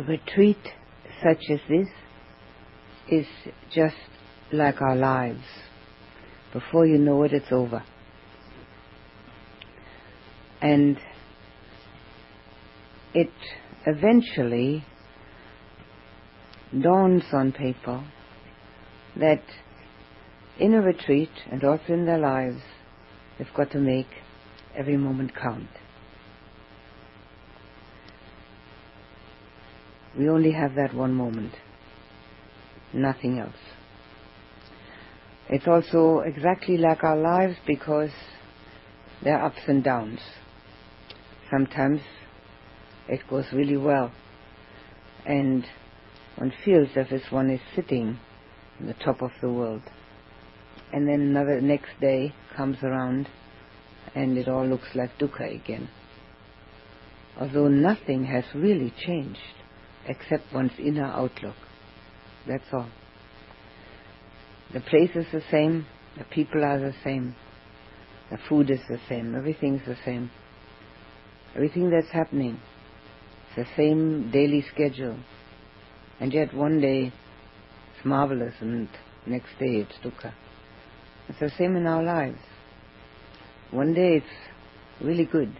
A retreat such as this is just like our lives. Before you know it, it's over. And it eventually dawns on people that in a retreat and also in their lives, they've got to make every moment count. We only have that one moment, nothing else. It's also exactly like our lives because there are ups and downs. Sometimes it goes really well and one feels as if one is sitting on the top of the world. And then another next day comes around and it all looks like dukkha again. Although nothing has really changed except one's inner outlook. That's all. The place is the same, the people are the same, the food is the same, everything's the same. Everything that's happening, it's the same daily schedule. And yet one day it's marvelous and next day it's dukkha. It's the same in our lives. One day it's really good.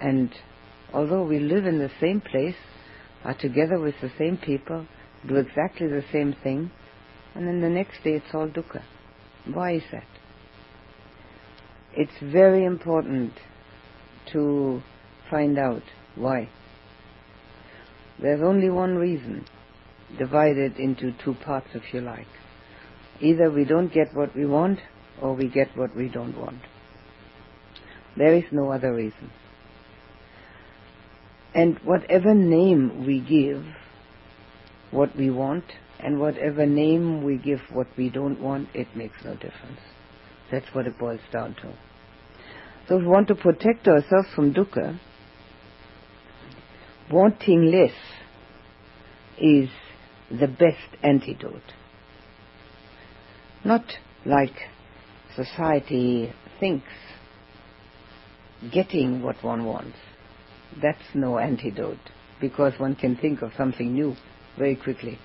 And although we live in the same place, are together with the same people, do exactly the same thing, and then the next day it's all dukkha. Why is that? It's very important to find out why. There's only one reason, divided into two parts if you like. Either we don't get what we want, or we get what we don't want. There is no other reason. And whatever name we give what we want, and whatever name we give what we don't want, it makes no difference. That's what it boils down to. So if we want to protect ourselves from dukkha, wanting less is the best antidote. Not like society thinks getting what one wants. That's no antidote because one can think of something new very quickly.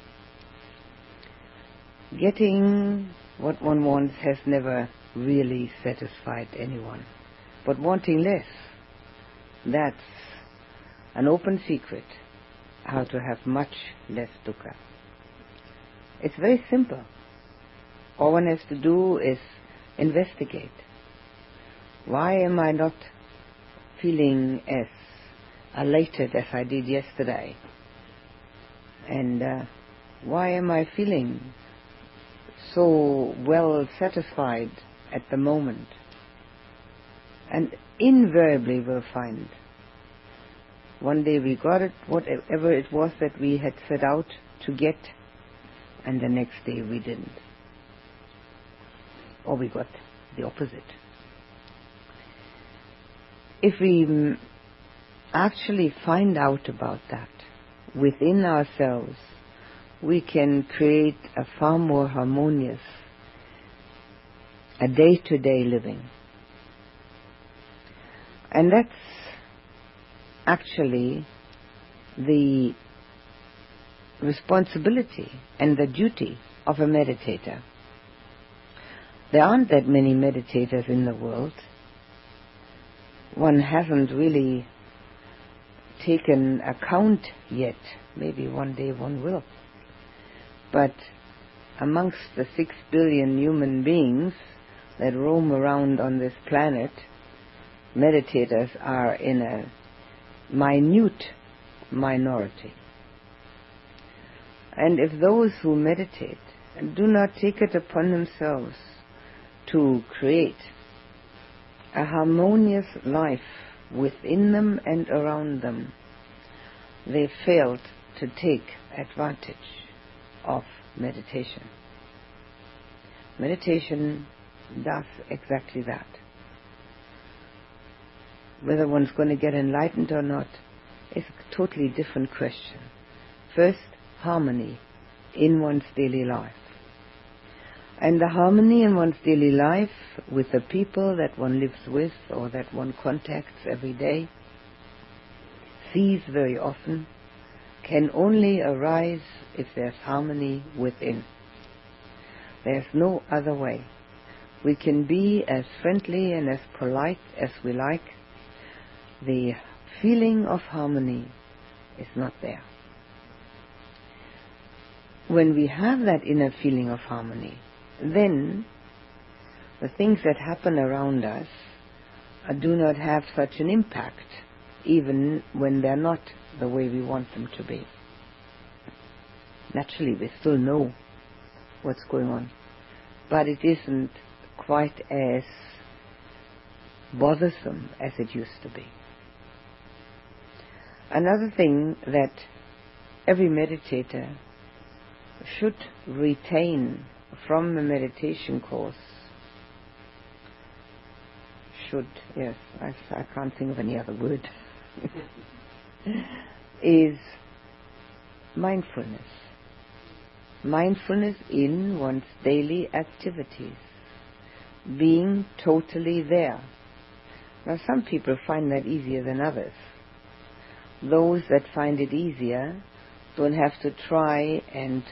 Getting what one wants has never really satisfied anyone. But wanting less, that's an open secret how to have much less dukkha. It's very simple. All one has to do is investigate. Why am I not feeling as elated as I did yesterday? And uh, why am I feeling so well satisfied at the moment? And invariably we'll find one day we got it, whatever it was that we had set out to get, and the next day we didn't. Or we got the opposite. If we actually find out about that within ourselves, we can create a far more harmonious, a day-to-day living. And that's actually the responsibility and the duty of a meditator. There aren't that many meditators in the world. One hasn't really taken account yet. Maybe one day one will. But amongst the six billion human beings that roam around on this planet, meditators are in a minute minority. And if those who meditate do not take it upon themselves to create a harmonious life within them and around them, they failed to take advantage of meditation. Meditation does exactly that whether one's going to get enlightened or not is a totally different question. First, harmony in one's daily life. And the harmony in one's daily life with the people that one lives with or that one contacts every day, sees very often, can only arise if there's harmony within. There's no other way. We can be as friendly and as polite as we like. The feeling of harmony is not there. When we have that inner feeling of harmony, then the things that happen around us do not have such an impact, even when they're not the way we want them to be. Naturally, we still know what's going on, but it isn't quite as bothersome as it used to be. Another thing that every meditator should retain from the meditation course should, yes, I, I can't think of any other word, is mindfulness. Mindfulness in one's daily activities. Being totally there. Now some people find that easier than others. Those that find it easier don't have to try and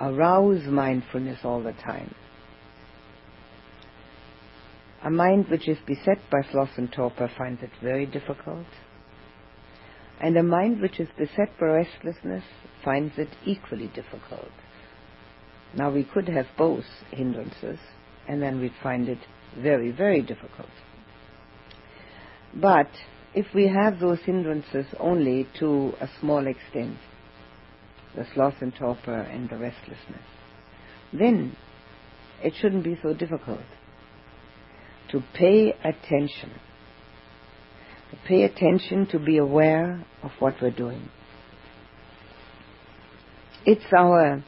arouse mindfulness all the time. A mind which is beset by sloth and torpor finds it very difficult. And a mind which is beset by restlessness finds it equally difficult. Now we could have both hindrances, and then we'd find it very, very difficult. But if we have those hindrances only to a small extent, the sloth and torpor and the restlessness, then it shouldn't be so difficult to pay attention. To pay attention to be aware of what we're doing. It's our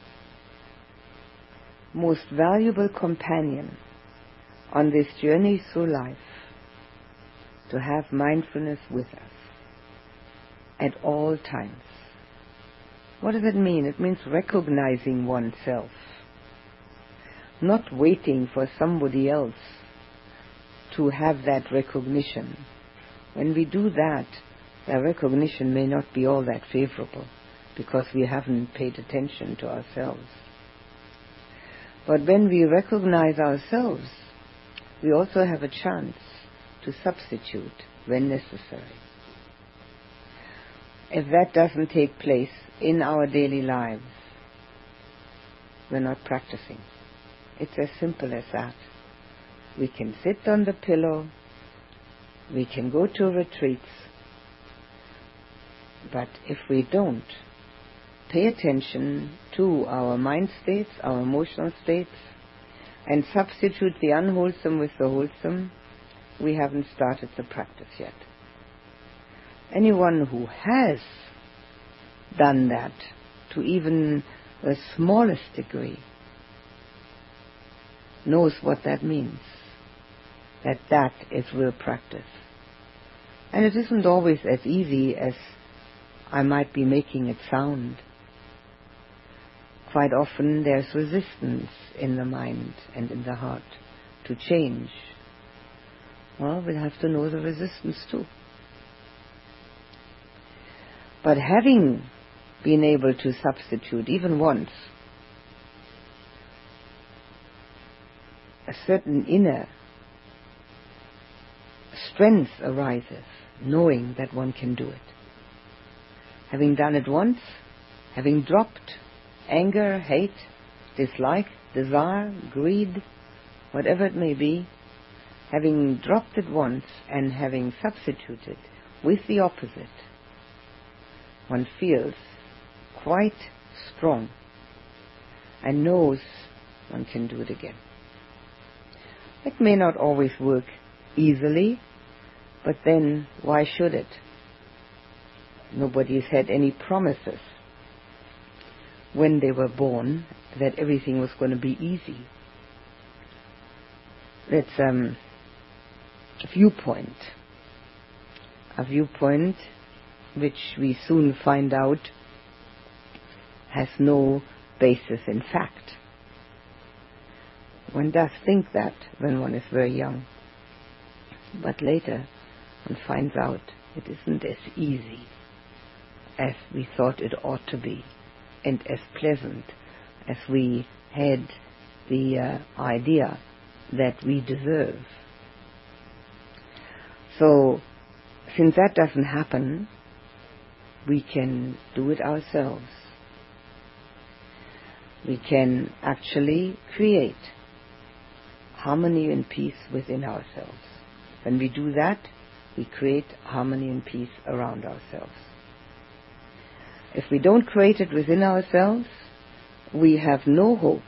most valuable companion on this journey through life to have mindfulness with us at all times. What does it mean? It means recognizing oneself, not waiting for somebody else to have that recognition. When we do that, the recognition may not be all that favorable because we haven't paid attention to ourselves. But when we recognize ourselves, we also have a chance to substitute when necessary. If that doesn't take place in our daily lives, we're not practicing. It's as simple as that. We can sit on the pillow. We can go to retreats. But if we don't pay attention to our mind states, our emotional states, and substitute the unwholesome with the wholesome, we haven't started the practice yet. Anyone who has done that to even the smallest degree knows what that means that that is real practice. And it isn't always as easy as I might be making it sound. Quite often there's resistance in the mind and in the heart to change. Well, we'll have to know the resistance too. But having been able to substitute even once a certain inner strength arises knowing that one can do it. Having done it once, having dropped anger, hate, dislike, desire, greed, whatever it may be, having dropped it once and having substituted with the opposite, one feels quite strong and knows one can do it again. It may not always work easily, but then why should it? Nobody's had any promises when they were born that everything was going to be easy. That's um, a viewpoint. A viewpoint which we soon find out has no basis in fact. One does think that when one is very young. But later one finds out it isn't as easy as we thought it ought to be and as pleasant as we had the uh, idea that we deserve. So, since that doesn't happen, we can do it ourselves. We can actually create harmony and peace within ourselves. When we do that, we create harmony and peace around ourselves. If we don't create it within ourselves, we have no hope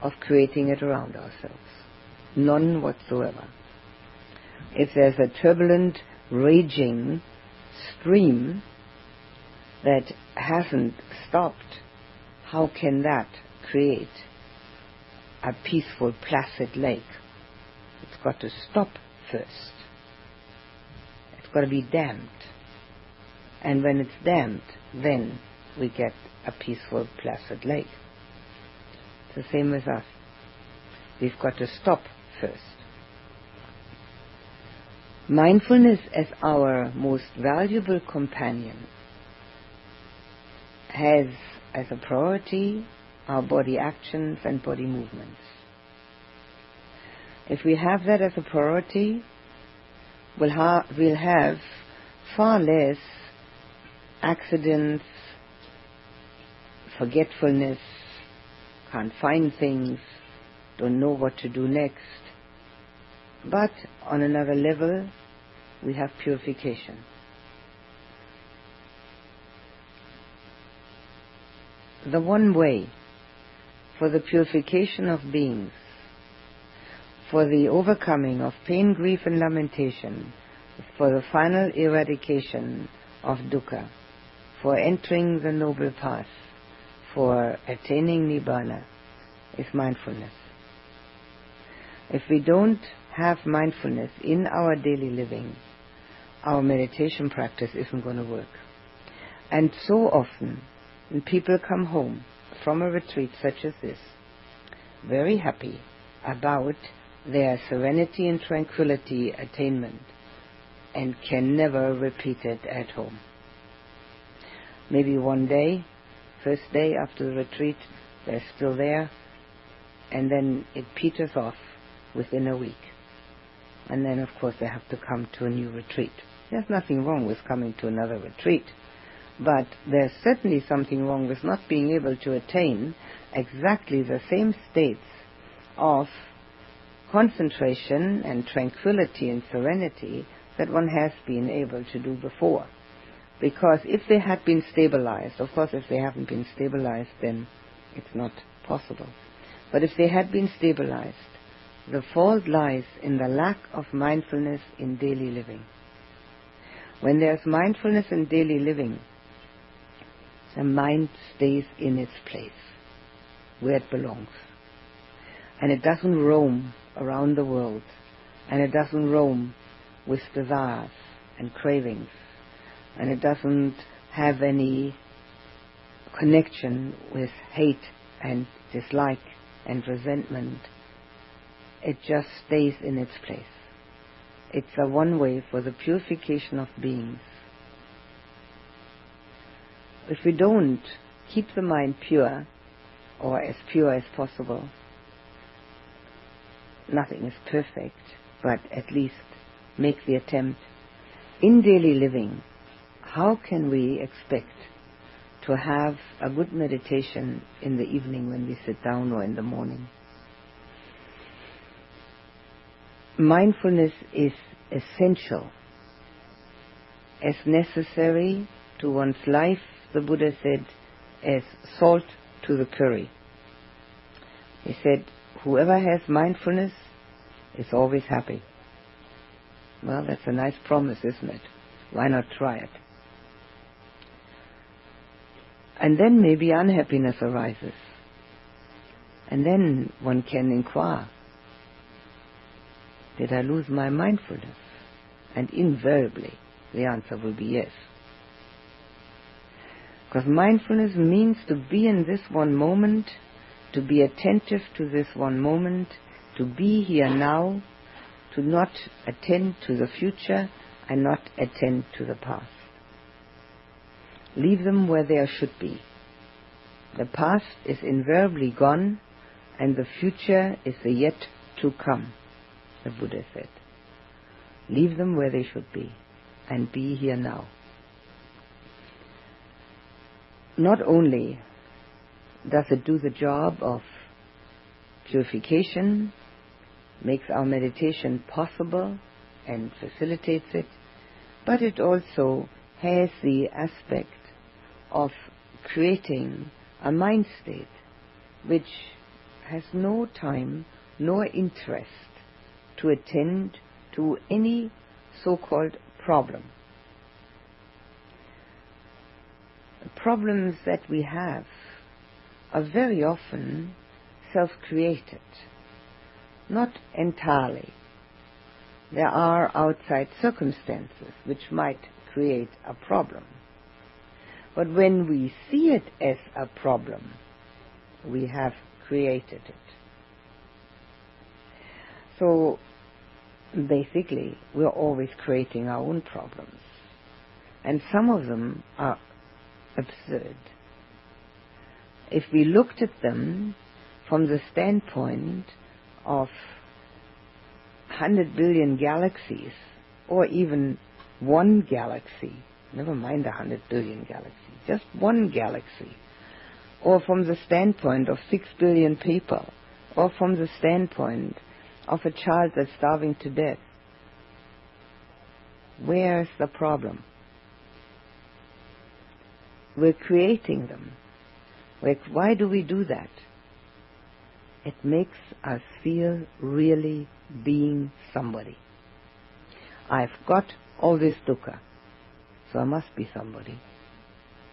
of creating it around ourselves. None whatsoever. If there's a turbulent, raging stream that hasn't stopped, how can that create a peaceful, placid lake? It's got to stop first. It's got to be dammed. And when it's dammed, then we get a peaceful, placid lake. It's the same with us. We've got to stop first. Mindfulness as our most valuable companion has as a priority our body actions and body movements. If we have that as a priority, we'll, ha- we'll have far less accidents, forgetfulness, can't find things, don't know what to do next. But on another level, we have purification. The one way for the purification of beings, for the overcoming of pain, grief, and lamentation, for the final eradication of dukkha, for entering the noble path, for attaining nibbana, is mindfulness. If we don't have mindfulness in our daily living, our meditation practice isn't going to work. And so often, when people come home from a retreat such as this, very happy about their serenity and tranquility attainment, and can never repeat it at home. Maybe one day, first day after the retreat, they're still there, and then it peters off within a week. And then, of course, they have to come to a new retreat. There's nothing wrong with coming to another retreat, but there's certainly something wrong with not being able to attain exactly the same states of concentration and tranquility and serenity that one has been able to do before. Because if they had been stabilized, of course, if they haven't been stabilized, then it's not possible. But if they had been stabilized, the fault lies in the lack of mindfulness in daily living. When there's mindfulness in daily living, the mind stays in its place, where it belongs. And it doesn't roam around the world, and it doesn't roam with desires and cravings, and it doesn't have any connection with hate and dislike and resentment. It just stays in its place. It's a one way for the purification of beings. If we don't keep the mind pure, or as pure as possible, nothing is perfect, but at least make the attempt. In daily living, how can we expect to have a good meditation in the evening when we sit down or in the morning? Mindfulness is essential, as necessary to one's life, the Buddha said, as salt to the curry. He said, whoever has mindfulness is always happy. Well, that's a nice promise, isn't it? Why not try it? And then maybe unhappiness arises. And then one can inquire, did I lose my mindfulness? And invariably, the answer will be yes. Because mindfulness means to be in this one moment, to be attentive to this one moment, to be here now, to not attend to the future and not attend to the past. leave them where they should be. The past is invariably gone, and the future is the yet to come, the Buddha said. Leave them where they should be, and be here now. Not only does it do the job of purification, makes our meditation possible and facilitates it, but it also has the aspect of creating a mind state which has no time nor interest to attend to any so-called problem. The problems that we have are very often self-created, not entirely. There are outside circumstances which might create a problem. But when we see it as a problem, we have created it. So basically, we're always creating our own problems. And some of them are absurd. If we looked at them from the standpoint of 100 billion galaxies, or even one galaxy, never mind a 100 billion galaxies, just one galaxy, or from the standpoint of 6 billion people, or from the standpoint of a child that's starving to death, where's the problem? We're creating them. Why do we do that? It makes us feel really being somebody. I've got all this dukkha, so I must be somebody.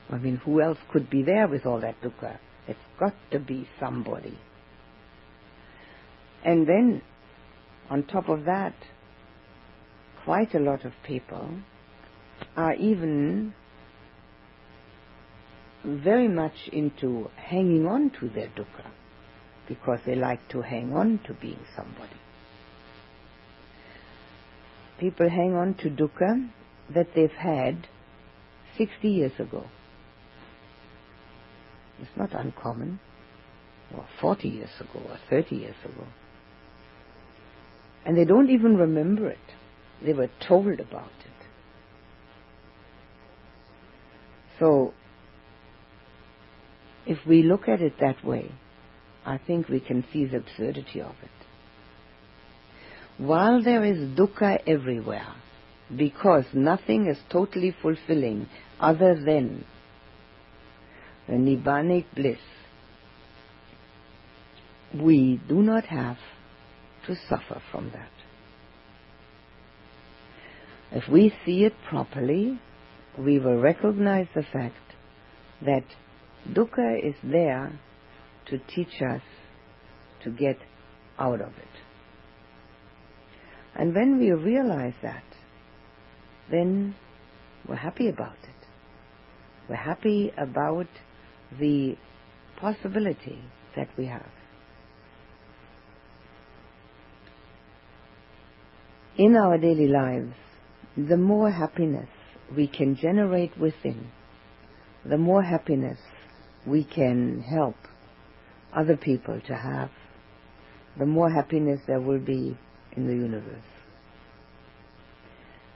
I mean, who else could be there with all that dukkha? It's got to be somebody. And then, on top of that, quite a lot of people are even very much into hanging on to their dukkha because they like to hang on to being somebody. People hang on to dukkha that they've had 60 years ago. It's not uncommon, or 40 years ago, or 30 years ago. And they don't even remember it. They were told about it. So, if we look at it that way, I think we can see the absurdity of it. While there is dukkha everywhere, because nothing is totally fulfilling other than the nibbanic bliss, we do not have to suffer from that. If we see it properly, we will recognize the fact that dukkha is there to teach us to get out of it. And when we realize that, then we're happy about it. We're happy about the possibility that we have. In our daily lives, the more happiness we can generate within, the more happiness we can help other people to have, the more happiness there will be in the universe.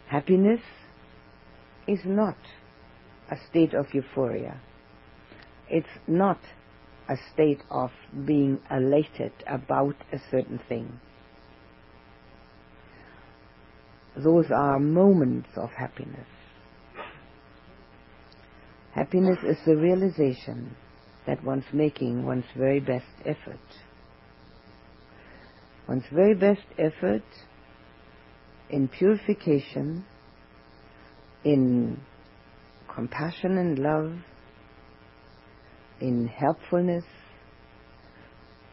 Happiness is not a state of euphoria. It's not a state of being elated about a certain thing. Those are moments of happiness. Happiness is the realization that one's making one's very best effort. One's very best effort in purification, in compassion and love, in helpfulness,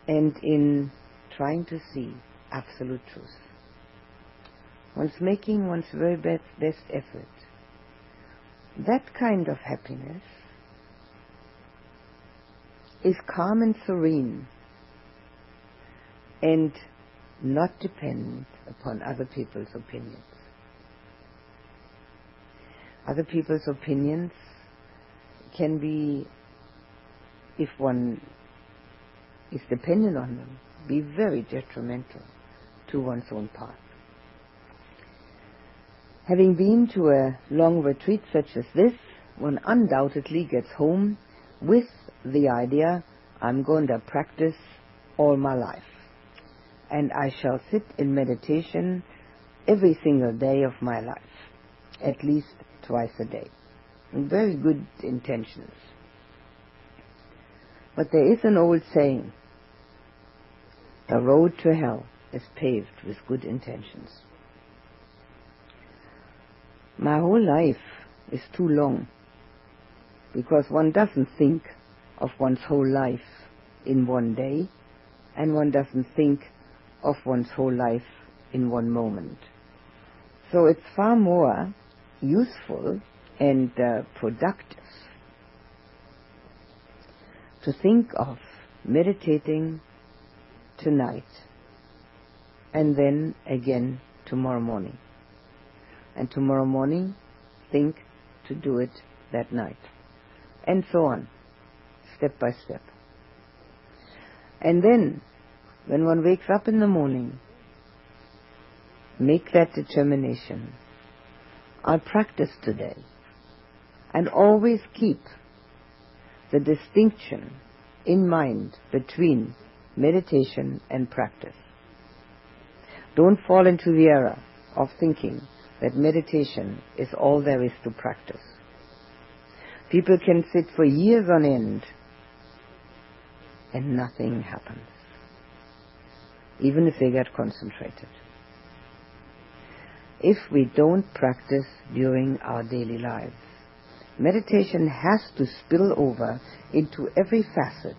and in trying to see absolute truth. One's making one's very best, best effort. That kind of happiness is calm and serene and not dependent upon other people's opinions. Other people's opinions can be, if one is dependent on them, be very detrimental to one's own path. Having been to a long retreat such as this, one undoubtedly gets home with the idea, I'm going to practice all my life. And I shall sit in meditation every single day of my life, at least twice a day. Very good intentions. But there is an old saying, the road to hell is paved with good intentions. My whole life is too long because one doesn't think of one's whole life in one day and one doesn't think of one's whole life in one moment. So it's far more useful and uh, productive to think of meditating tonight and then again tomorrow morning. And tomorrow morning, think to do it that night. And so on, step by step. And then, when one wakes up in the morning, make that determination. I'll practice today. And always keep the distinction in mind between meditation and practice. Don't fall into the error of thinking that meditation is all there is to practice. People can sit for years on end and nothing happens, even if they get concentrated. If we don't practice during our daily lives, meditation has to spill over into every facet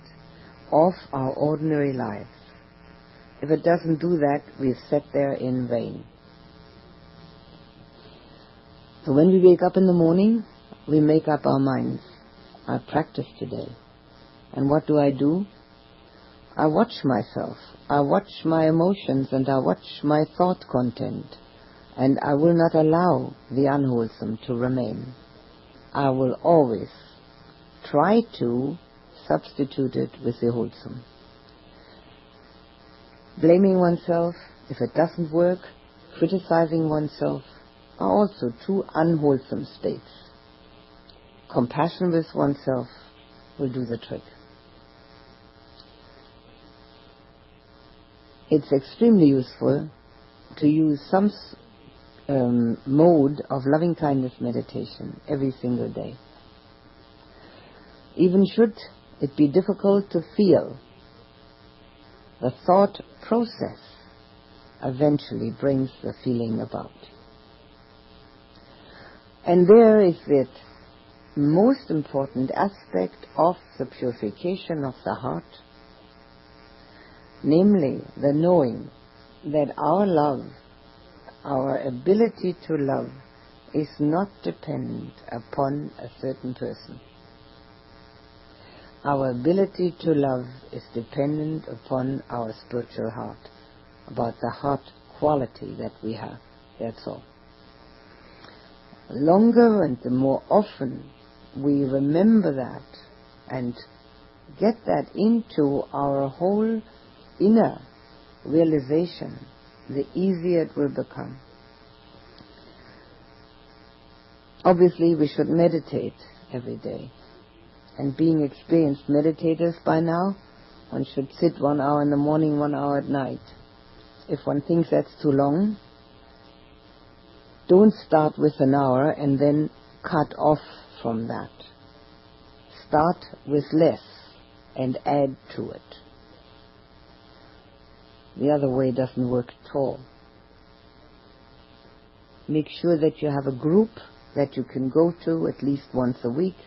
of our ordinary lives. If it doesn't do that, we've sat there in vain. So when we wake up in the morning, we make up our minds. I practice today. And what do I do? I watch myself. I watch my emotions and I watch my thought content. And I will not allow the unwholesome to remain. I will always try to substitute it with the wholesome. Blaming oneself if it doesn't work, criticizing oneself are also two unwholesome states. Compassion with oneself will do the trick. It's extremely useful to use some um, mode of loving kindness meditation every single day. Even should it be difficult to feel. The thought process eventually brings the feeling about. And there is the most important aspect of the purification of the heart, namely the knowing that our love, our ability to love, is not dependent upon a certain person. Our ability to love is dependent upon our spiritual heart, about the heart quality that we have. That's all. Longer and the more often we remember that and get that into our whole inner realization, the easier it will become. Obviously, we should meditate every day and being experienced meditators by now, one should sit one hour in the morning, one hour at night. If one thinks that's too long, don't start with an hour and then cut off from that. Start with less and add to it. The other way doesn't work at all. Make sure that you have a group that you can go to at least once a week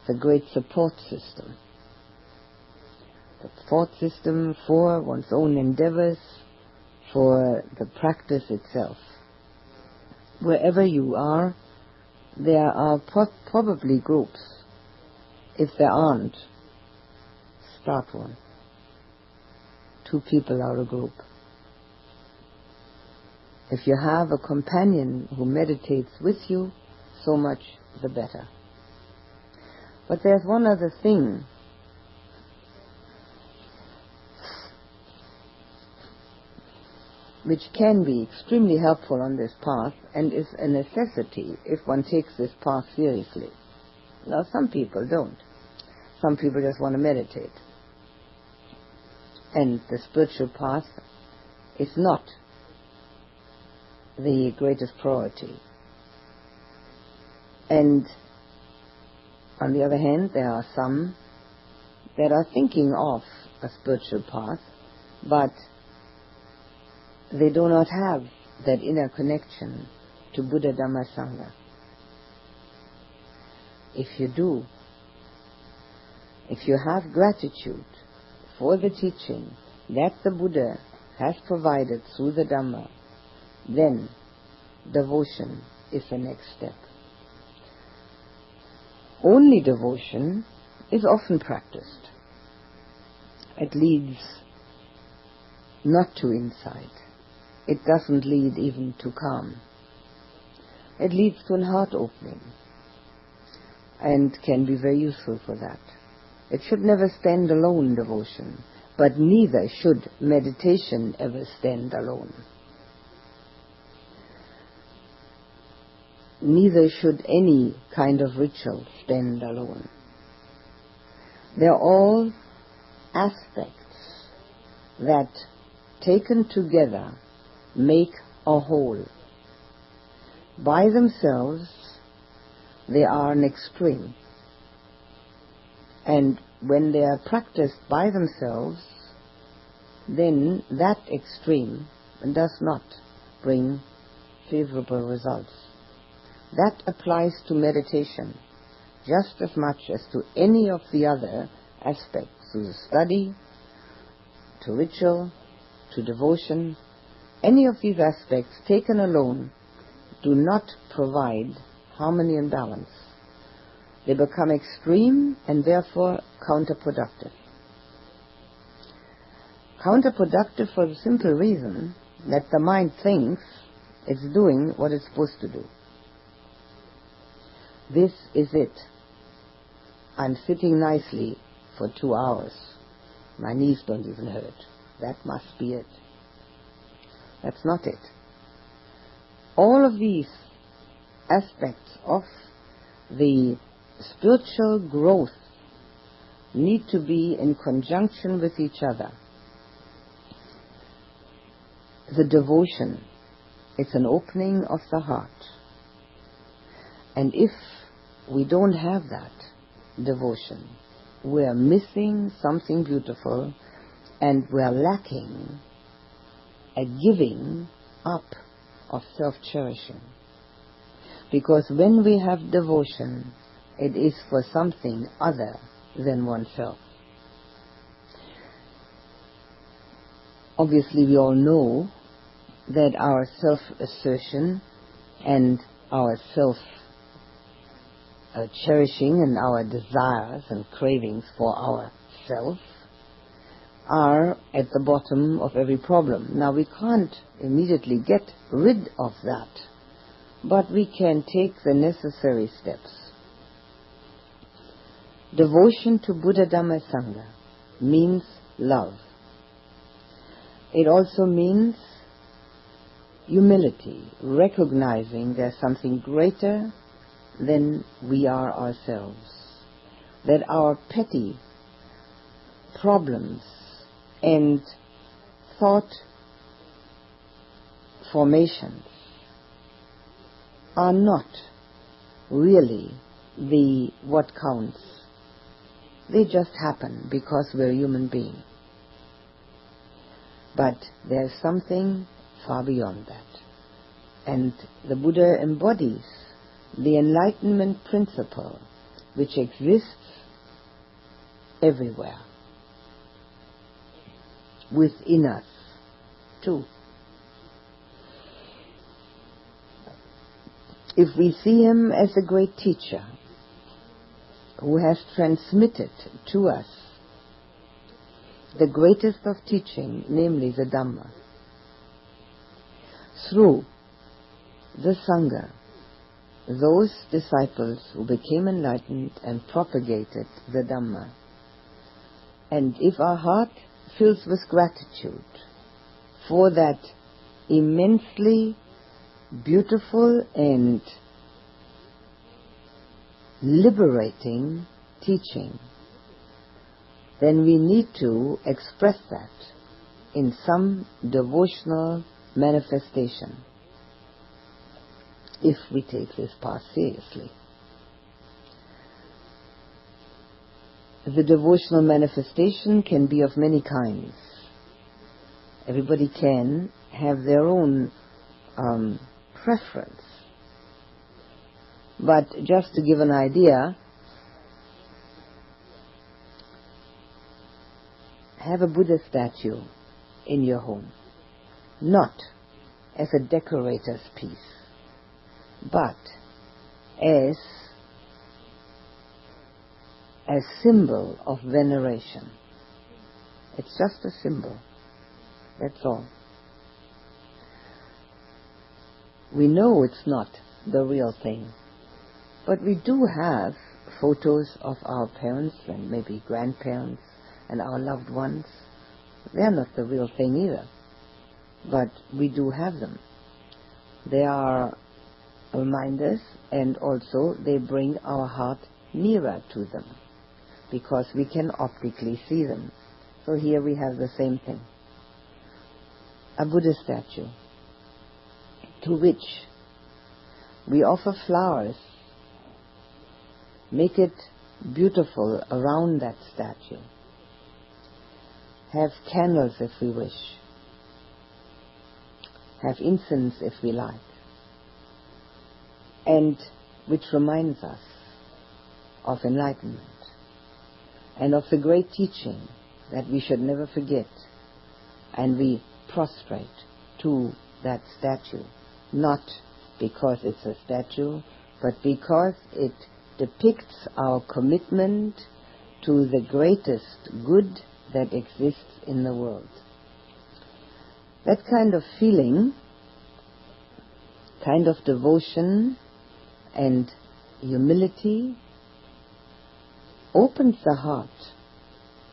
It's a great support system. The support system for one's own endeavors, for the practice itself. Wherever you are, there are po- probably groups. If there aren't, start one. Two people are a group. If you have a companion who meditates with you, so much the better. But there's one other thing. Which can be extremely helpful on this path and is a necessity if one takes this path seriously. Now, some people don't. Some people just want to meditate. And the spiritual path is not the greatest priority. And on the other hand, there are some that are thinking of a spiritual path, but they do not have that inner connection to Buddha Dhamma Sangha. If you do, if you have gratitude for the teaching that the Buddha has provided through the Dhamma, then devotion is the next step. Only devotion is often practiced. It leads not to insight. It doesn't lead even to calm. It leads to an heart opening and can be very useful for that. It should never stand alone, devotion, but neither should meditation ever stand alone. neither should any kind of ritual stand alone. They're all aspects that, taken together, make a whole. By themselves, they are an extreme. And when they are practiced by themselves, then that extreme does not bring favorable results. That applies to meditation just as much as to any of the other aspects, to the study, to ritual, to devotion. Any of these aspects taken alone do not provide harmony and balance. They become extreme and therefore counterproductive. Counterproductive for the simple reason that the mind thinks it's doing what it's supposed to do. This is it. I'm sitting nicely for two hours. My knees don't even hurt. That must be it. That's not it. All of these aspects of the spiritual growth need to be in conjunction with each other. The devotion, it's an opening of the heart. And if we don't have that devotion. We are missing something beautiful and we are lacking a giving up of self-cherishing. Because when we have devotion, it is for something other than oneself. Obviously, we all know that our self-assertion and our self cherishing and our desires and cravings for ourself are at the bottom of every problem. Now we can't immediately get rid of that, but we can take the necessary steps. Devotion to Buddha Dhamma Sangha means love. It also means humility, recognizing there's something greater than we are ourselves. That our petty problems and thought formations are not really the what counts. They just happen because we're human beings. But there's something far beyond that. And the Buddha embodies the enlightenment principle which exists everywhere within us too. If we see him as a great teacher who has transmitted to us the greatest of teaching, namely the Dhamma, through the Sangha, those disciples who became enlightened and propagated the Dhamma. And if our heart fills with gratitude for that immensely beautiful and liberating teaching, then we need to express that in some devotional manifestation if we take this path seriously. The devotional manifestation can be of many kinds. Everybody can have their own um, preference. But just to give an idea, have a Buddha statue in your home. Not as a decorator's piece, but as a symbol of veneration. It's just a symbol. That's all. We know it's not the real thing. But we do have photos of our parents and maybe grandparents and our loved ones. They're not the real thing either. But we do have them. They are reminders and also they bring our heart nearer to them because we can optically see them. So here we have the same thing. A Buddha statue to which we offer flowers Make it beautiful around that statue. Have candles if we wish. Have incense if we like. And which reminds us of enlightenment and of the great teaching that we should never forget. And we prostrate to that statue, not because it's a statue, but because it depicts our commitment to the greatest good that exists in the world. That kind of feeling, kind of devotion and humility opens the heart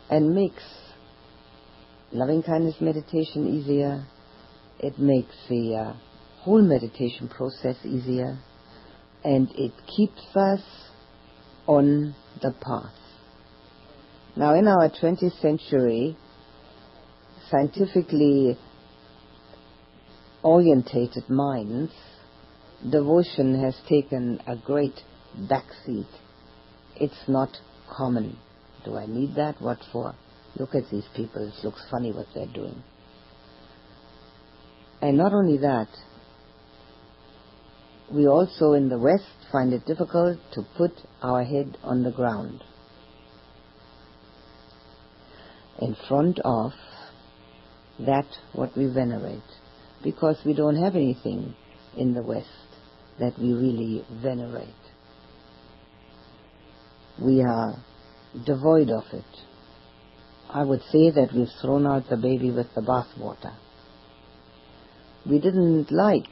and makes loving kindness meditation easier. It makes the uh, whole meditation process easier and it keeps us on the path. Now, in our 20th century, scientifically orientated minds, devotion has taken a great backseat. It's not common. Do I need that? What for? Look at these people. It looks funny what they're doing. And not only that, we also in the West find it difficult to put our head on the ground in front of that what we venerate because we don't have anything in the West that we really venerate. We are devoid of it. I would say that we've thrown out the baby with the bathwater. We didn't like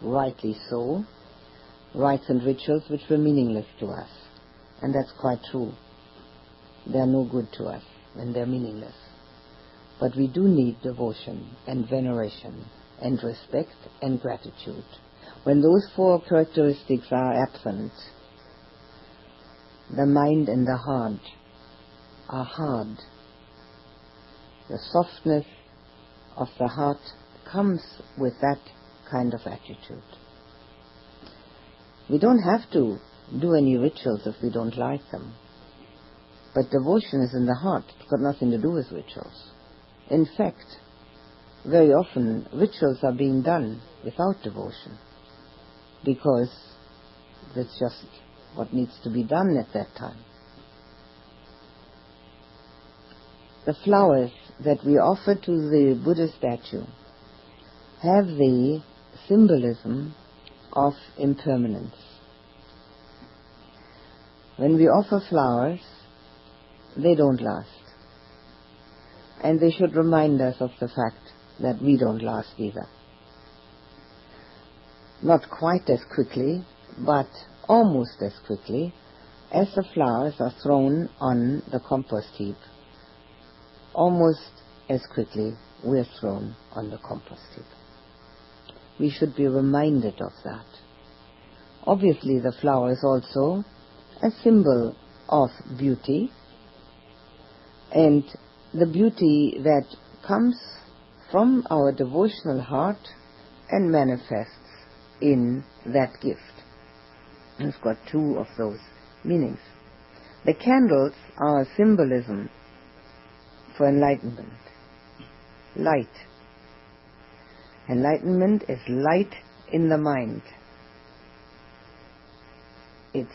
rightly so, rites and rituals which were meaningless to us. And that's quite true. They are no good to us and they're meaningless. But we do need devotion and veneration and respect and gratitude. When those four characteristics are absent, the mind and the heart are hard. The softness of the heart comes with that kind of attitude. We don't have to do any rituals if we don't like them. But devotion is in the heart. It's got nothing to do with rituals. In fact, very often rituals are being done without devotion because it's just what needs to be done at that time. The flowers that we offer to the Buddha statue have the symbolism of impermanence. When we offer flowers, they don't last. And they should remind us of the fact that we don't last either. Not quite as quickly, but almost as quickly as the flowers are thrown on the compost heap. Almost as quickly we're thrown on the compost heap. We should be reminded of that. Obviously, the flower is also a symbol of beauty, and the beauty that comes from our devotional heart and manifests in that gift. It's got two of those meanings. The candles are a symbolism for enlightenment. Light. Enlightenment is light in the mind. It's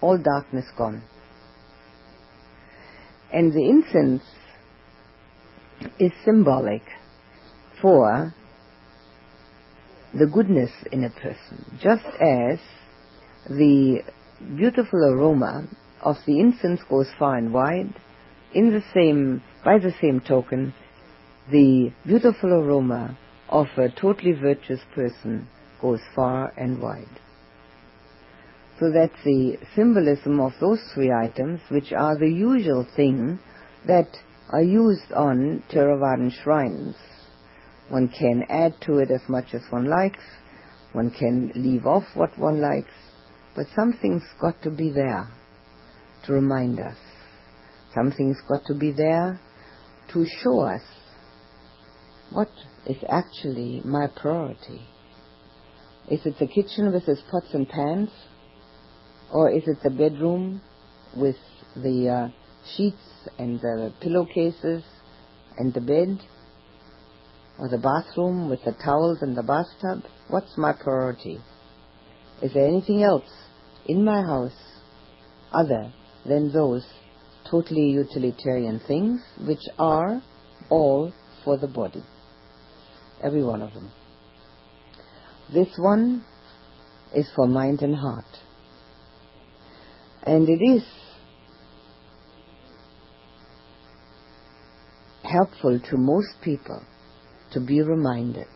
all darkness gone. And the incense is symbolic for the goodness in a person, just as the beautiful aroma of the incense goes far and wide, in the same, by the same token, the beautiful aroma of a totally virtuous person goes far and wide. So that's the symbolism of those three items, which are the usual thing that are used on Theravadan shrines. One can add to it as much as one likes, one can leave off what one likes, but something's got to be there to remind us. Something's got to be there to show us what is actually my priority. Is it the kitchen with its pots and pans? Or is it the bedroom with the uh, sheets and the pillowcases and the bed? Or the bathroom with the towels and the bathtub? What's my priority? Is there anything else in my house other than those totally utilitarian things which are all for the body? Every one of them. This one is for mind and heart. And it is helpful to most people to be reminded.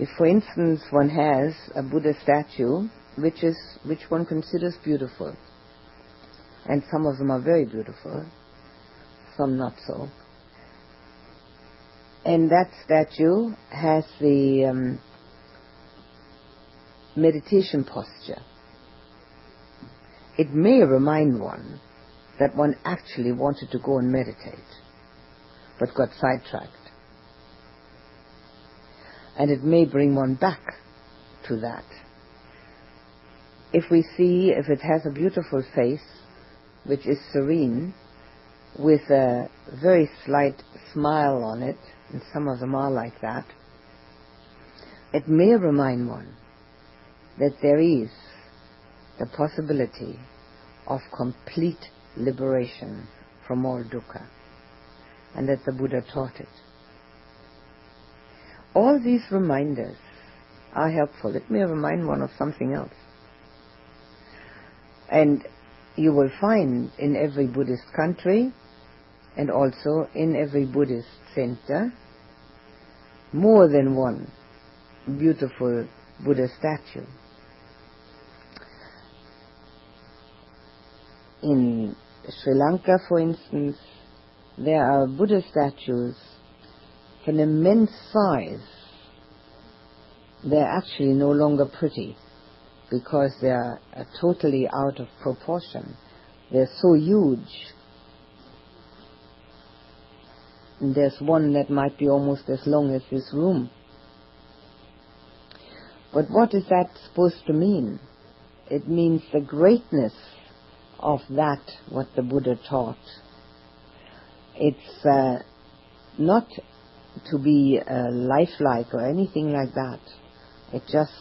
If, for instance, one has a Buddha statue which is which one considers beautiful, and some of them are very beautiful, some not so, and that statue has the um, meditation posture it may remind one that one actually wanted to go and meditate, but got sidetracked. And it may bring one back to that. If we see if it has a beautiful face, which is serene, with a very slight smile on it, and some of them are like that, it may remind one that there is the possibility of complete liberation from all dukkha, and that the Buddha taught it. All these reminders are helpful. Let me remind one of something else. And you will find in every Buddhist country and also in every Buddhist center more than one beautiful Buddha statue. in Sri Lanka, for instance, there are Buddha statues of an immense size. They're actually no longer pretty because they're uh, totally out of proportion. They're so huge. And there's one that might be almost as long as this room. But what is that supposed to mean? It means the greatness of that what the Buddha taught. It's uh, not to be uh, lifelike or anything like that. It just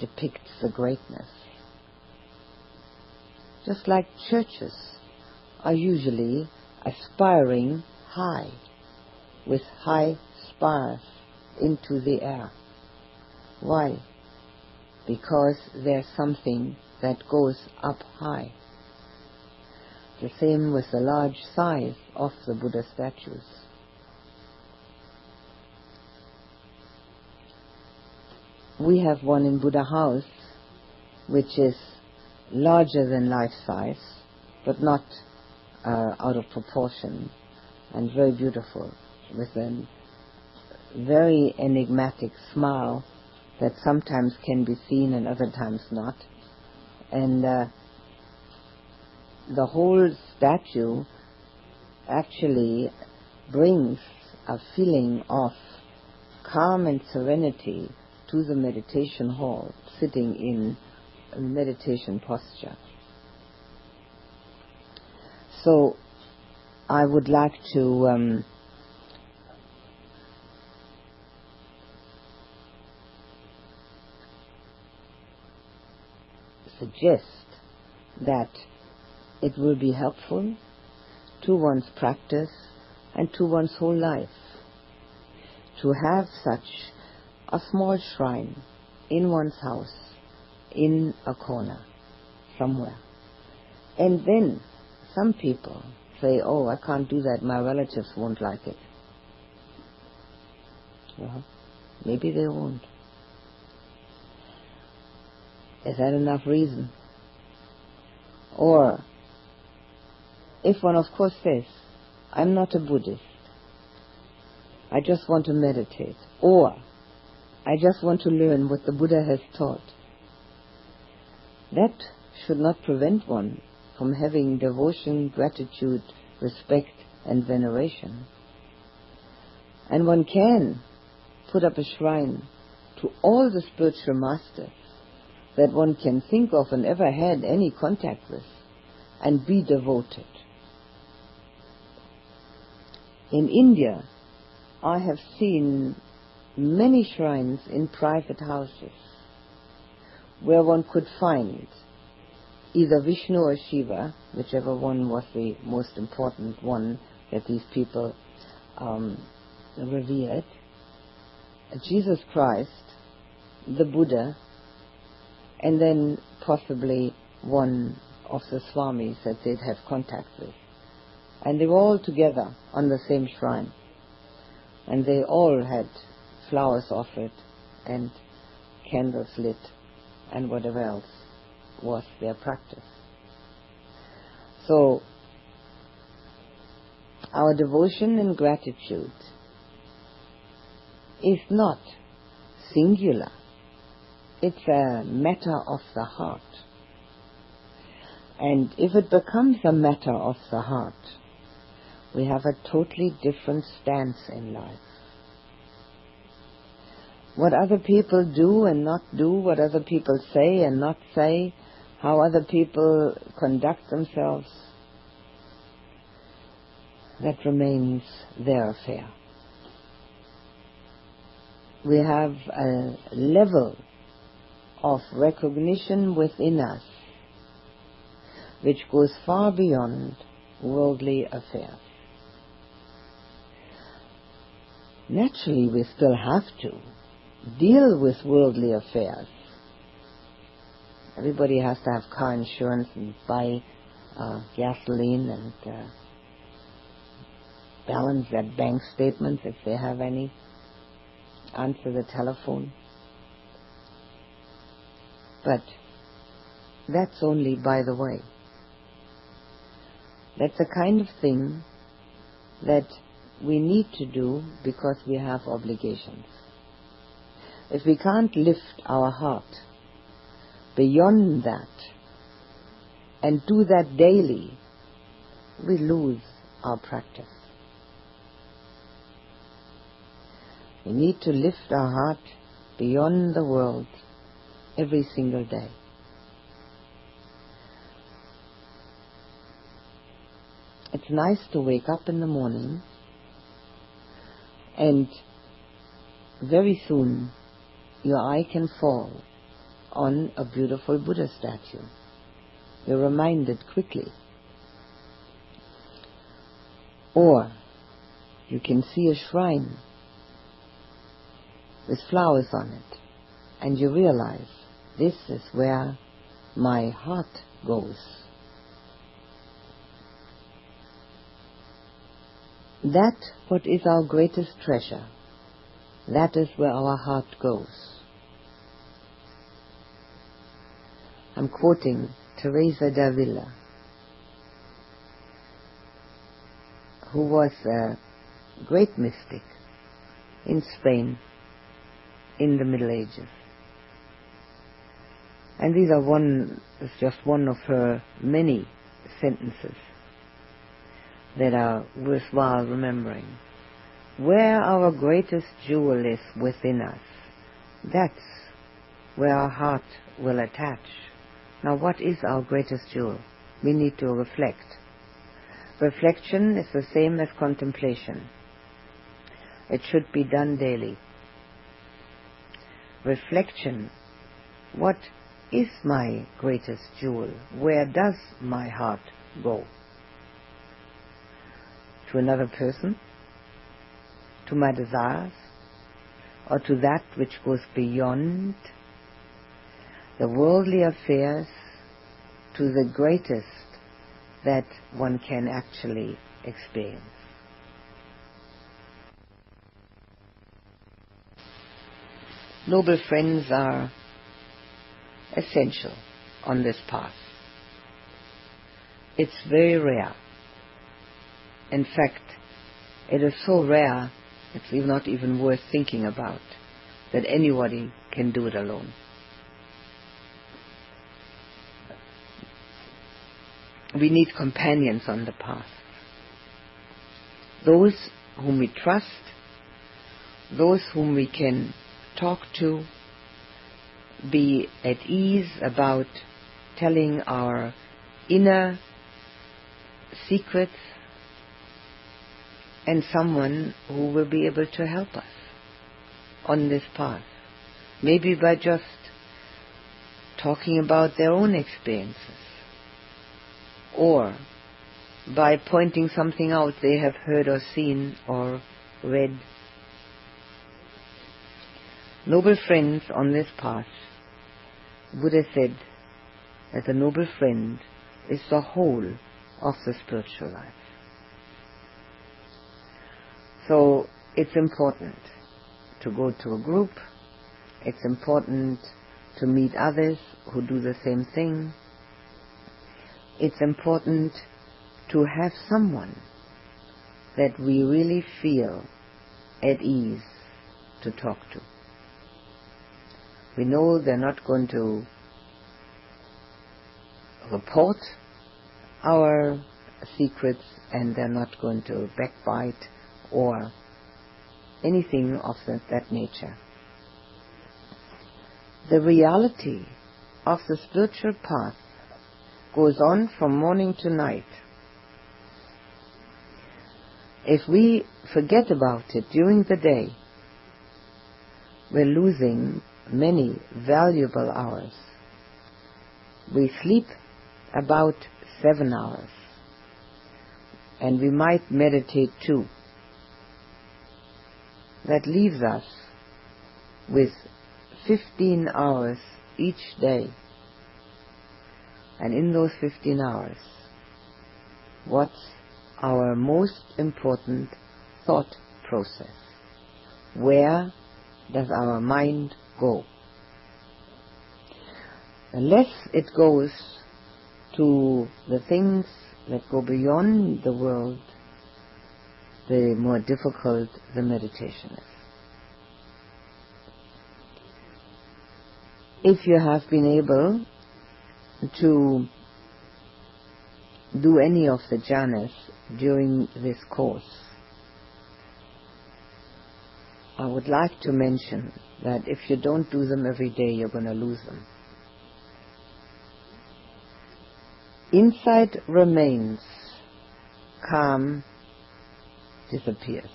depicts the greatness. Just like churches are usually aspiring high, with high spires into the air. Why? Because there's something that goes up high. The same with the large size of the Buddha statues. We have one in Buddha House which is larger than life size, but not uh, out of proportion, and very beautiful, with a very enigmatic smile that sometimes can be seen and other times not. And uh, the whole statue actually brings a feeling of calm and serenity to the meditation hall, sitting in meditation posture. So, I would like to um, suggest that it will be helpful to one's practice and to one's whole life to have such a small shrine in one's house, in a corner, somewhere. And then some people say, oh, I can't do that, my relatives won't like it. Well, maybe they won't. Is that enough reason? Or, if one of course says, I'm not a Buddhist, I just want to meditate, or I just want to learn what the Buddha has taught, that should not prevent one from having devotion, gratitude, respect, and veneration. And one can put up a shrine to all the spiritual masters that one can think of and ever had any contact with and be devoted. In India, I have seen many shrines in private houses where one could find either Vishnu or Shiva, whichever one was the most important one that these people um, revered, Jesus Christ, the Buddha, and then possibly one of the swamis that they'd have contact with. And they were all together on the same shrine. And they all had flowers offered and candles lit and whatever else was their practice. So, our devotion and gratitude is not singular it's a matter of the heart. And if it becomes a matter of the heart, we have a totally different stance in life. What other people do and not do, what other people say and not say, how other people conduct themselves, that remains their affair. We have a level of recognition within us which goes far beyond worldly affairs. Naturally, we still have to deal with worldly affairs. Everybody has to have car insurance and buy uh, gasoline and uh, balance their bank statements if they have any, answer the telephone. But that's only by the way. That's the kind of thing that we need to do because we have obligations. If we can't lift our heart beyond that and do that daily, we lose our practice. We need to lift our heart beyond the world every single day. It's nice to wake up in the morning and very soon your eye can fall on a beautiful Buddha statue. You're reminded quickly. Or you can see a shrine with flowers on it and you realize this is where my heart goes. That what is our greatest treasure, that is where our heart goes. I'm quoting Teresa d'Avila, who was a great mystic in Spain in the Middle Ages. And these are one, just one of her many sentences that are worthwhile remembering. Where our greatest jewel is within us, that's where our heart will attach. Now what is our greatest jewel? We need to reflect. Reflection is the same as contemplation. It should be done daily. Reflection. What is my greatest jewel? Where does my heart go? To another person? To my desires? Or to that which goes beyond the worldly affairs to the greatest that one can actually experience? Noble friends are essential on this path. It's very rare. In fact, it is so rare, it's not even worth thinking about that anybody can do it alone. We need companions on the path. Those whom we trust, those whom we can talk to, be at ease about telling our inner secrets and someone who will be able to help us on this path. Maybe by just talking about their own experiences or by pointing something out they have heard or seen or read. Noble friends on this path Buddha said that a noble friend is the whole of the spiritual life. So it's important to go to a group, it's important to meet others who do the same thing, it's important to have someone that we really feel at ease to talk to. We know they're not going to report our secrets and they're not going to backbite or anything of that, that nature. The reality of the spiritual path goes on from morning to night. If we forget about it during the day, we're losing many valuable hours. We sleep about seven hours and we might meditate too. That leaves us with 15 hours each day. And in those 15 hours, what's our most important thought process? Where does our mind go. The less it goes to the things that go beyond the world, the more difficult the meditation is. If you have been able to do any of the jhanas during this course, I would like to mention that if you don't do them every day, you're going to lose them. Insight remains, calm disappears.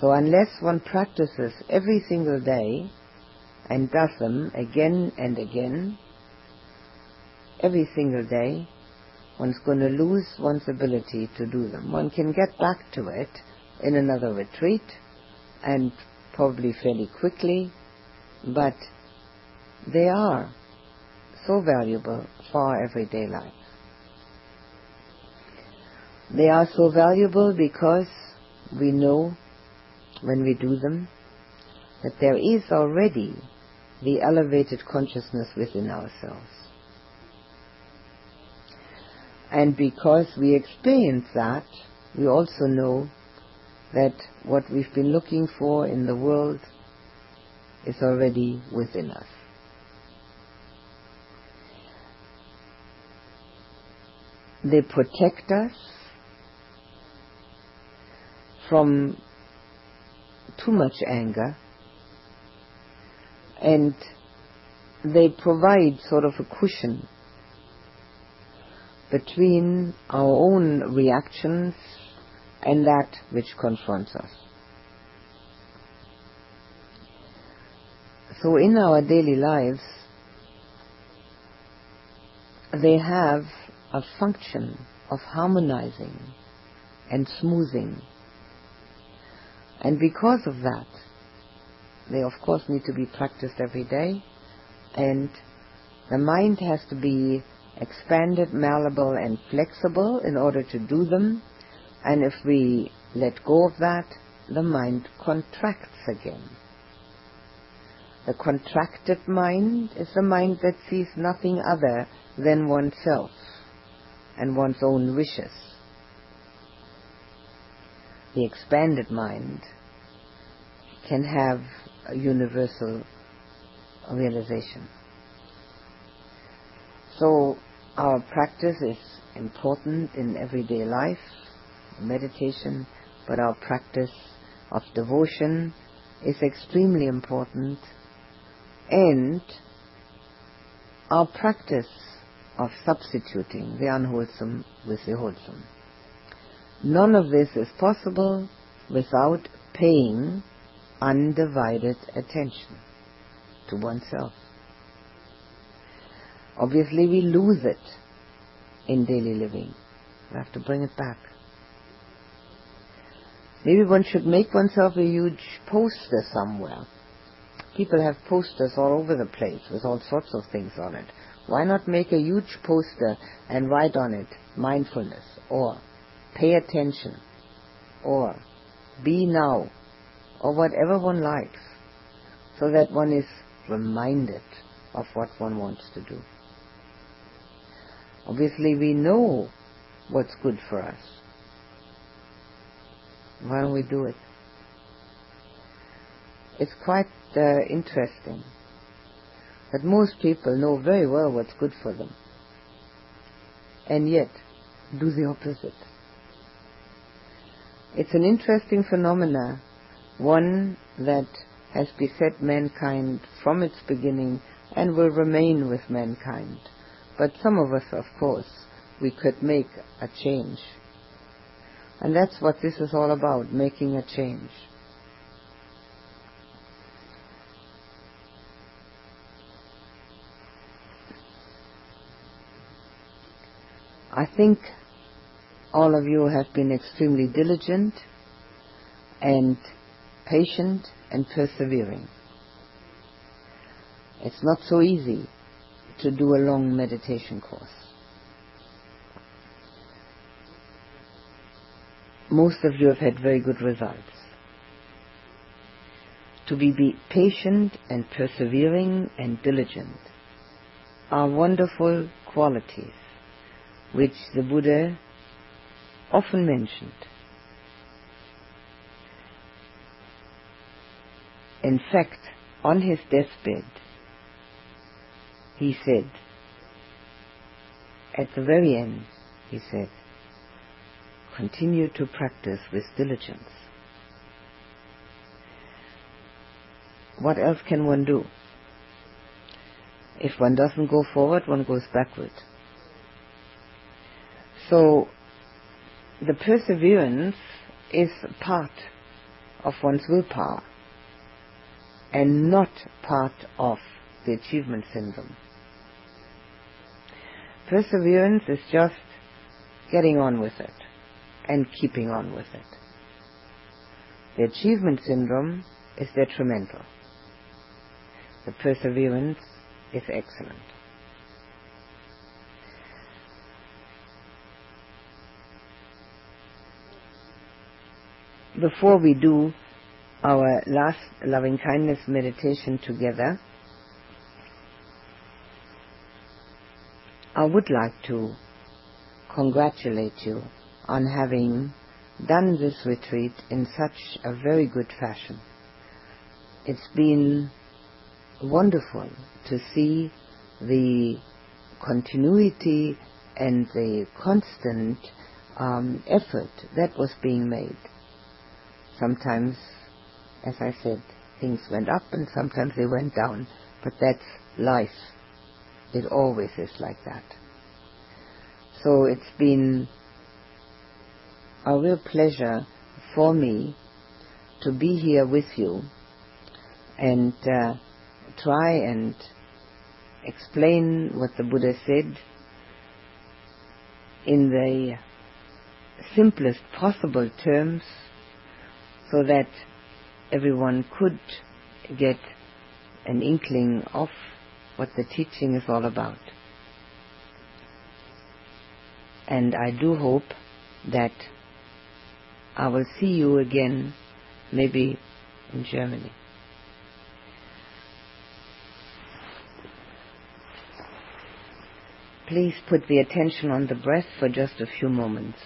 So unless one practices every single day and does them again and again, every single day, one's going to lose one's ability to do them. One can get back to it in another retreat and probably fairly quickly, but they are so valuable for everyday life. They are so valuable because we know when we do them that there is already the elevated consciousness within ourselves. And because we experience that, we also know that what we've been looking for in the world is already within us. They protect us from too much anger and they provide sort of a cushion between our own reactions and that which confronts us. So in our daily lives, they have a function of harmonizing and smoothing. And because of that, they of course need to be practiced every day and the mind has to be expanded, malleable and flexible in order to do them and if we let go of that, the mind contracts again. The contracted mind is the mind that sees nothing other than oneself and one's own wishes. The expanded mind can have a universal realization. So our practice is important in everyday life meditation, but our practice of devotion is extremely important and our practice of substituting the unwholesome with the wholesome. None of this is possible without paying undivided attention to oneself. Obviously we lose it in daily living. We have to bring it back. Maybe one should make oneself a huge poster somewhere. People have posters all over the place with all sorts of things on it. Why not make a huge poster and write on it mindfulness or pay attention or be now or whatever one likes so that one is reminded of what one wants to do. Obviously we know what's good for us. Why don't we do it? It's quite uh, interesting that most people know very well what's good for them and yet do the opposite. It's an interesting phenomena, one that has beset mankind from its beginning and will remain with mankind. But some of us, of course, we could make a change and that's what this is all about, making a change. I think all of you have been extremely diligent and patient and persevering. It's not so easy to do a long meditation course. most of you have had very good results. To be, patient and persevering and diligent are wonderful qualities which the Buddha often mentioned. In fact, on his deathbed, he said, at the very end, he said, continue to practice with diligence. What else can one do? If one doesn't go forward, one goes backward. So, the perseverance is part of one's willpower and not part of the achievement syndrome. Perseverance is just getting on with it and keeping on with it. The achievement syndrome is detrimental. The perseverance is excellent. Before we do our last loving kindness meditation together, I would like to congratulate you on having done this retreat in such a very good fashion. It's been wonderful to see the continuity and the constant um, effort that was being made. Sometimes, as I said, things went up and sometimes they went down, but that's life. It always is like that. So it's been a real pleasure for me to be here with you and uh, try and explain what the Buddha said in the simplest possible terms so that everyone could get an inkling of what the teaching is all about. And I do hope that I will see you again, maybe in Germany. Please put the attention on the breath for just a few moments.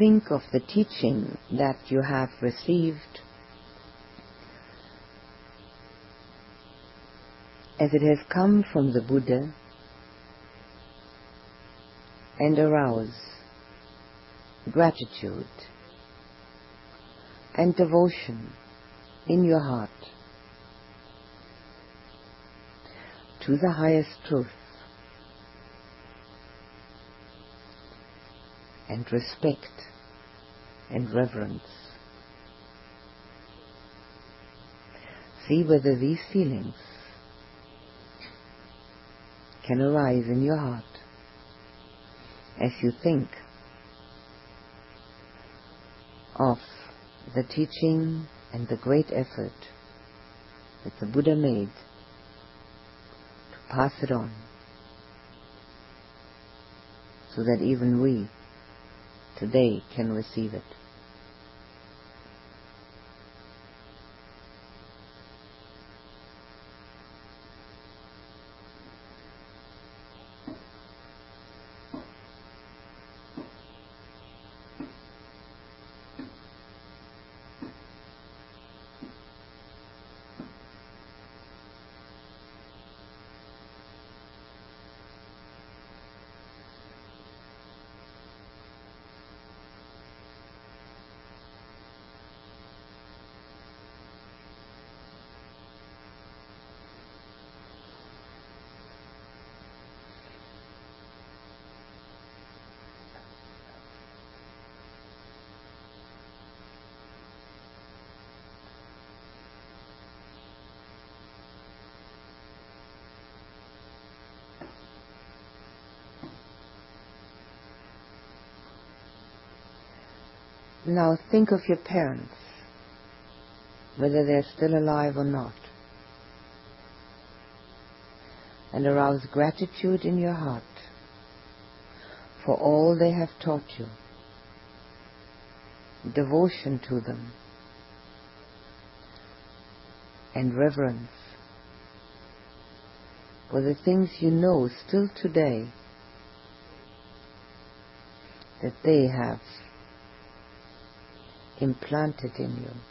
Think of the teaching that you have received as it has come from the Buddha and arouse gratitude and devotion in your heart to the highest truth and respect and reverence. See whether these feelings can arise in your heart as you think of the teaching and the great effort that the Buddha made to pass it on so that even we today can receive it. Now think of your parents, whether they're still alive or not, and arouse gratitude in your heart for all they have taught you, devotion to them, and reverence for the things you know still today that they have implanted in you.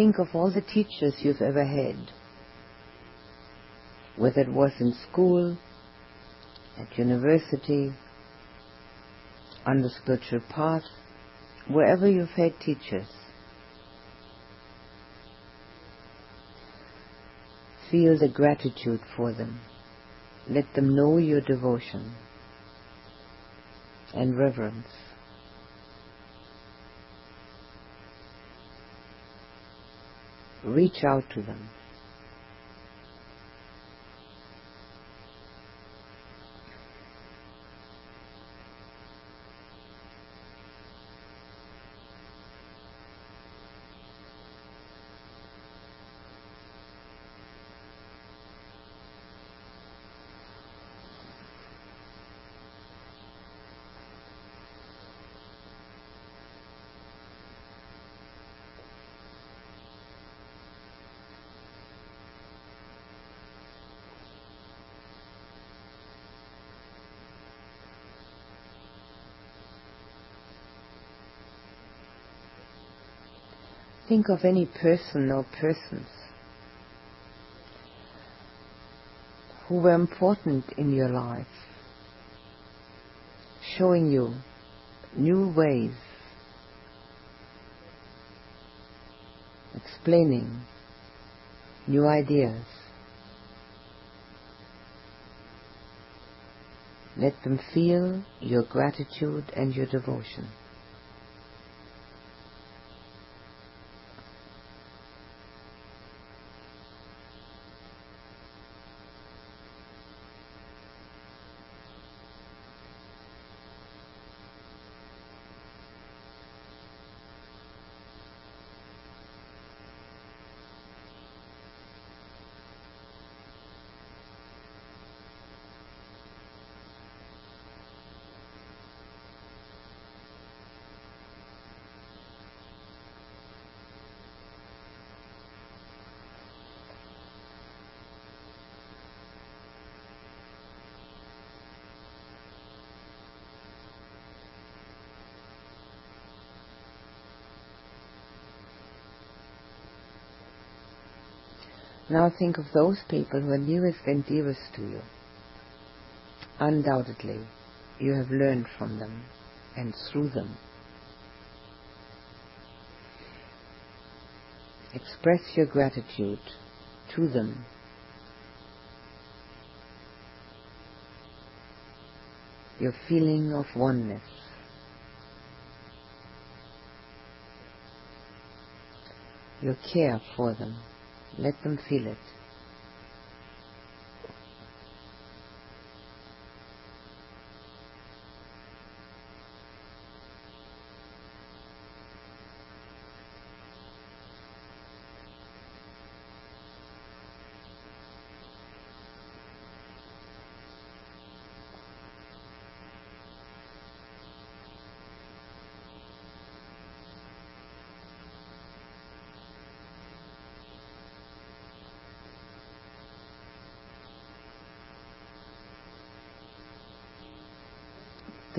Think of all the teachers you've ever had, whether it was in school, at university, on the spiritual path, wherever you've had teachers. Feel the gratitude for them. Let them know your devotion and reverence. Reach out to them. Think of any person or persons who were important in your life, showing you new ways, explaining new ideas. Let them feel your gratitude and your devotion. Now think of those people who are nearest and dearest to you. Undoubtedly, you have learned from them and through them. Express your gratitude to them. Your feeling of oneness. Your care for them. Let them feel it.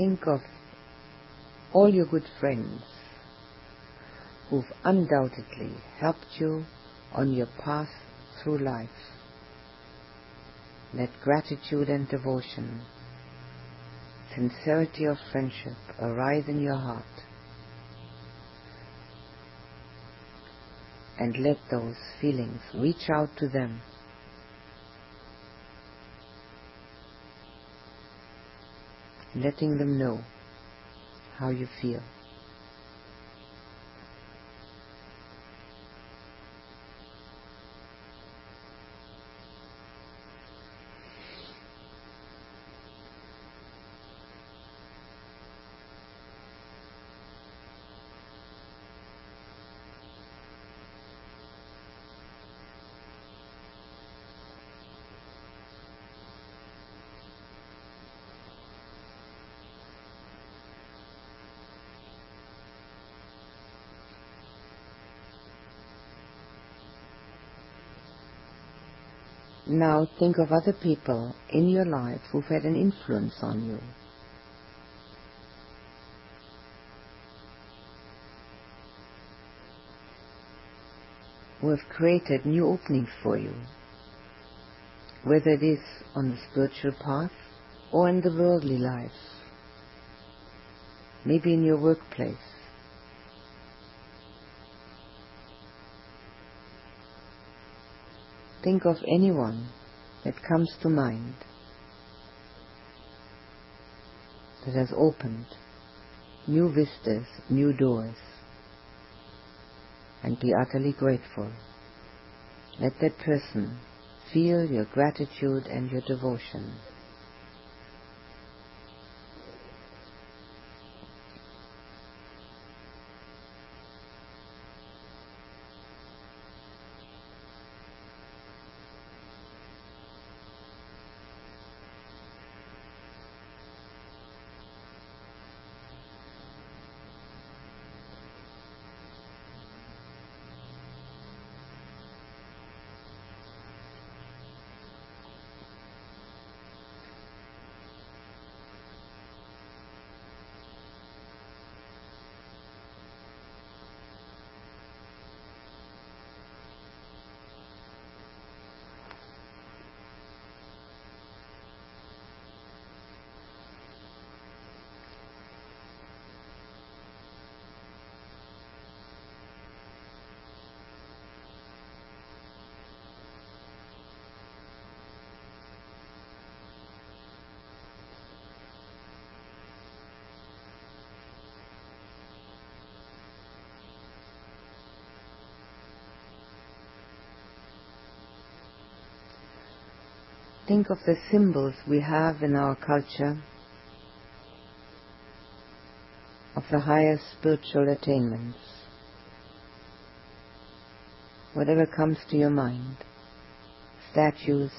Think of all your good friends who've undoubtedly helped you on your path through life. Let gratitude and devotion, sincerity of friendship arise in your heart. And let those feelings reach out to them letting them know how you feel. Now think of other people in your life who've had an influence on you. who have created new openings for you, whether it is on the spiritual path or in the worldly life, maybe in your workplace. Think of anyone that comes to mind that has opened new vistas, new doors, and be utterly grateful. Let that person feel your gratitude and your devotion. Think of the symbols we have in our culture of the highest spiritual attainments. Whatever comes to your mind, statues,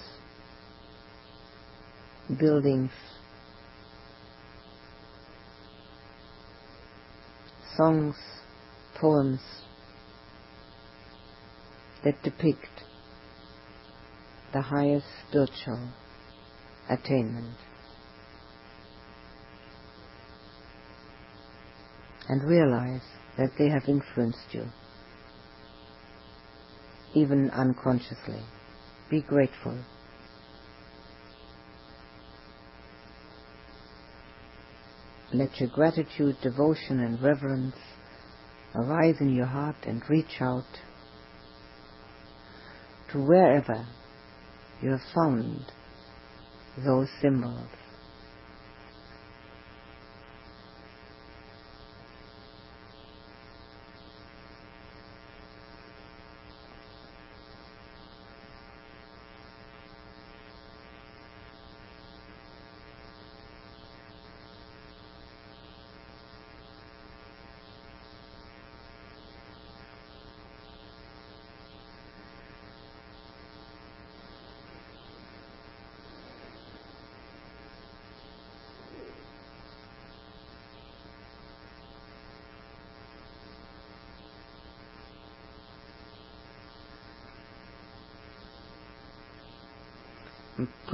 buildings, songs, poems that depict the highest spiritual attainment. And realize that they have influenced you, even unconsciously. Be grateful. Let your gratitude, devotion, and reverence arise in your heart and reach out to wherever you have found those symbols.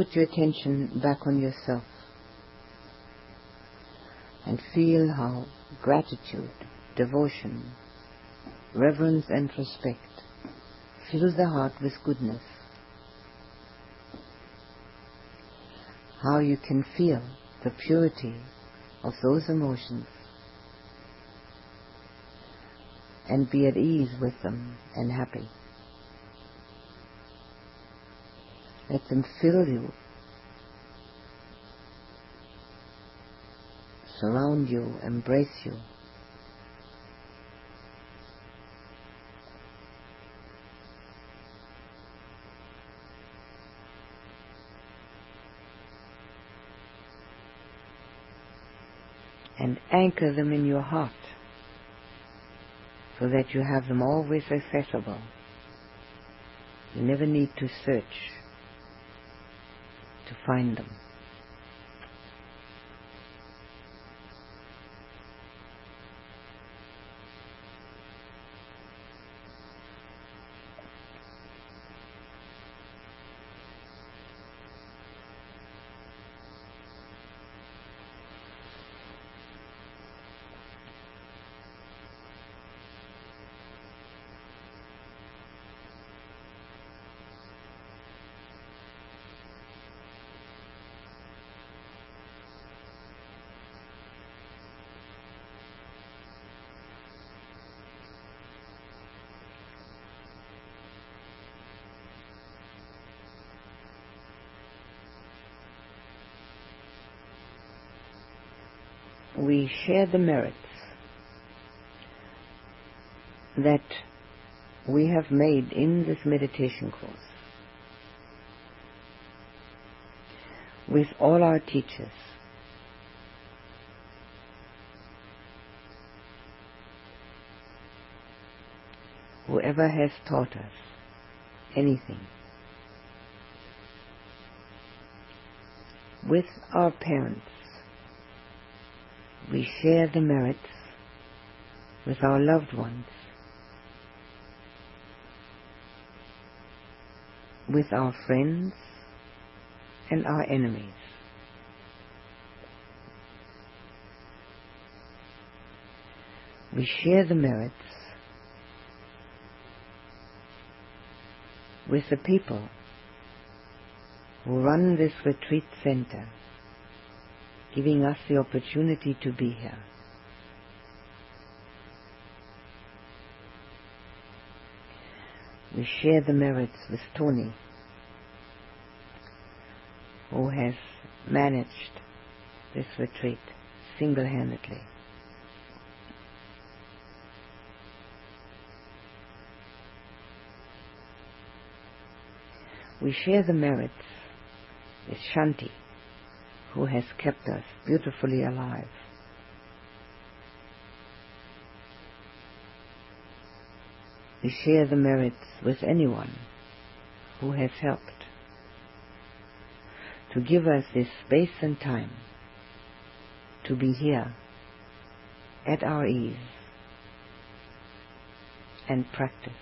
Put your attention back on yourself and feel how gratitude, devotion, reverence and respect fill the heart with goodness. How you can feel the purity of those emotions and be at ease with them and happy. Let them fill you, surround you, embrace you. And anchor them in your heart so that you have them always accessible. You never need to search to find them. Share the merits that we have made in this meditation course with all our teachers. Whoever has taught us anything. With our parents, we share the merits with our loved ones, with our friends and our enemies. We share the merits with the people who run this retreat center, giving us the opportunity to be here. We share the merits with Tony, who has managed this retreat single-handedly. We share the merits with Shanti, who has kept us beautifully alive. We share the merits with anyone who has helped to give us this space and time to be here at our ease and practice.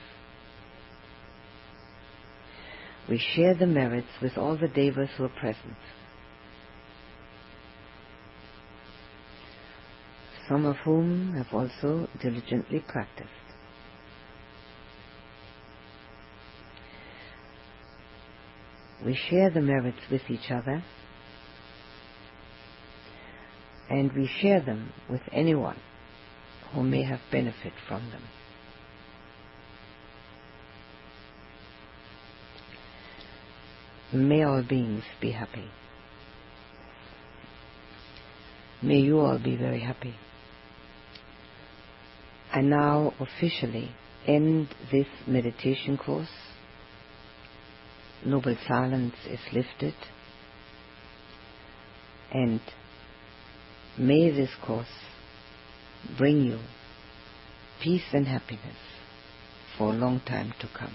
We share the merits with all the devas who are present. Some of whom have also diligently practiced. We share the merits with each other and we share them with anyone who may have benefit from them. May all beings be happy. May you all be very happy. I now officially end this meditation course. Noble silence is lifted. And may this course bring you peace and happiness for a long time to come.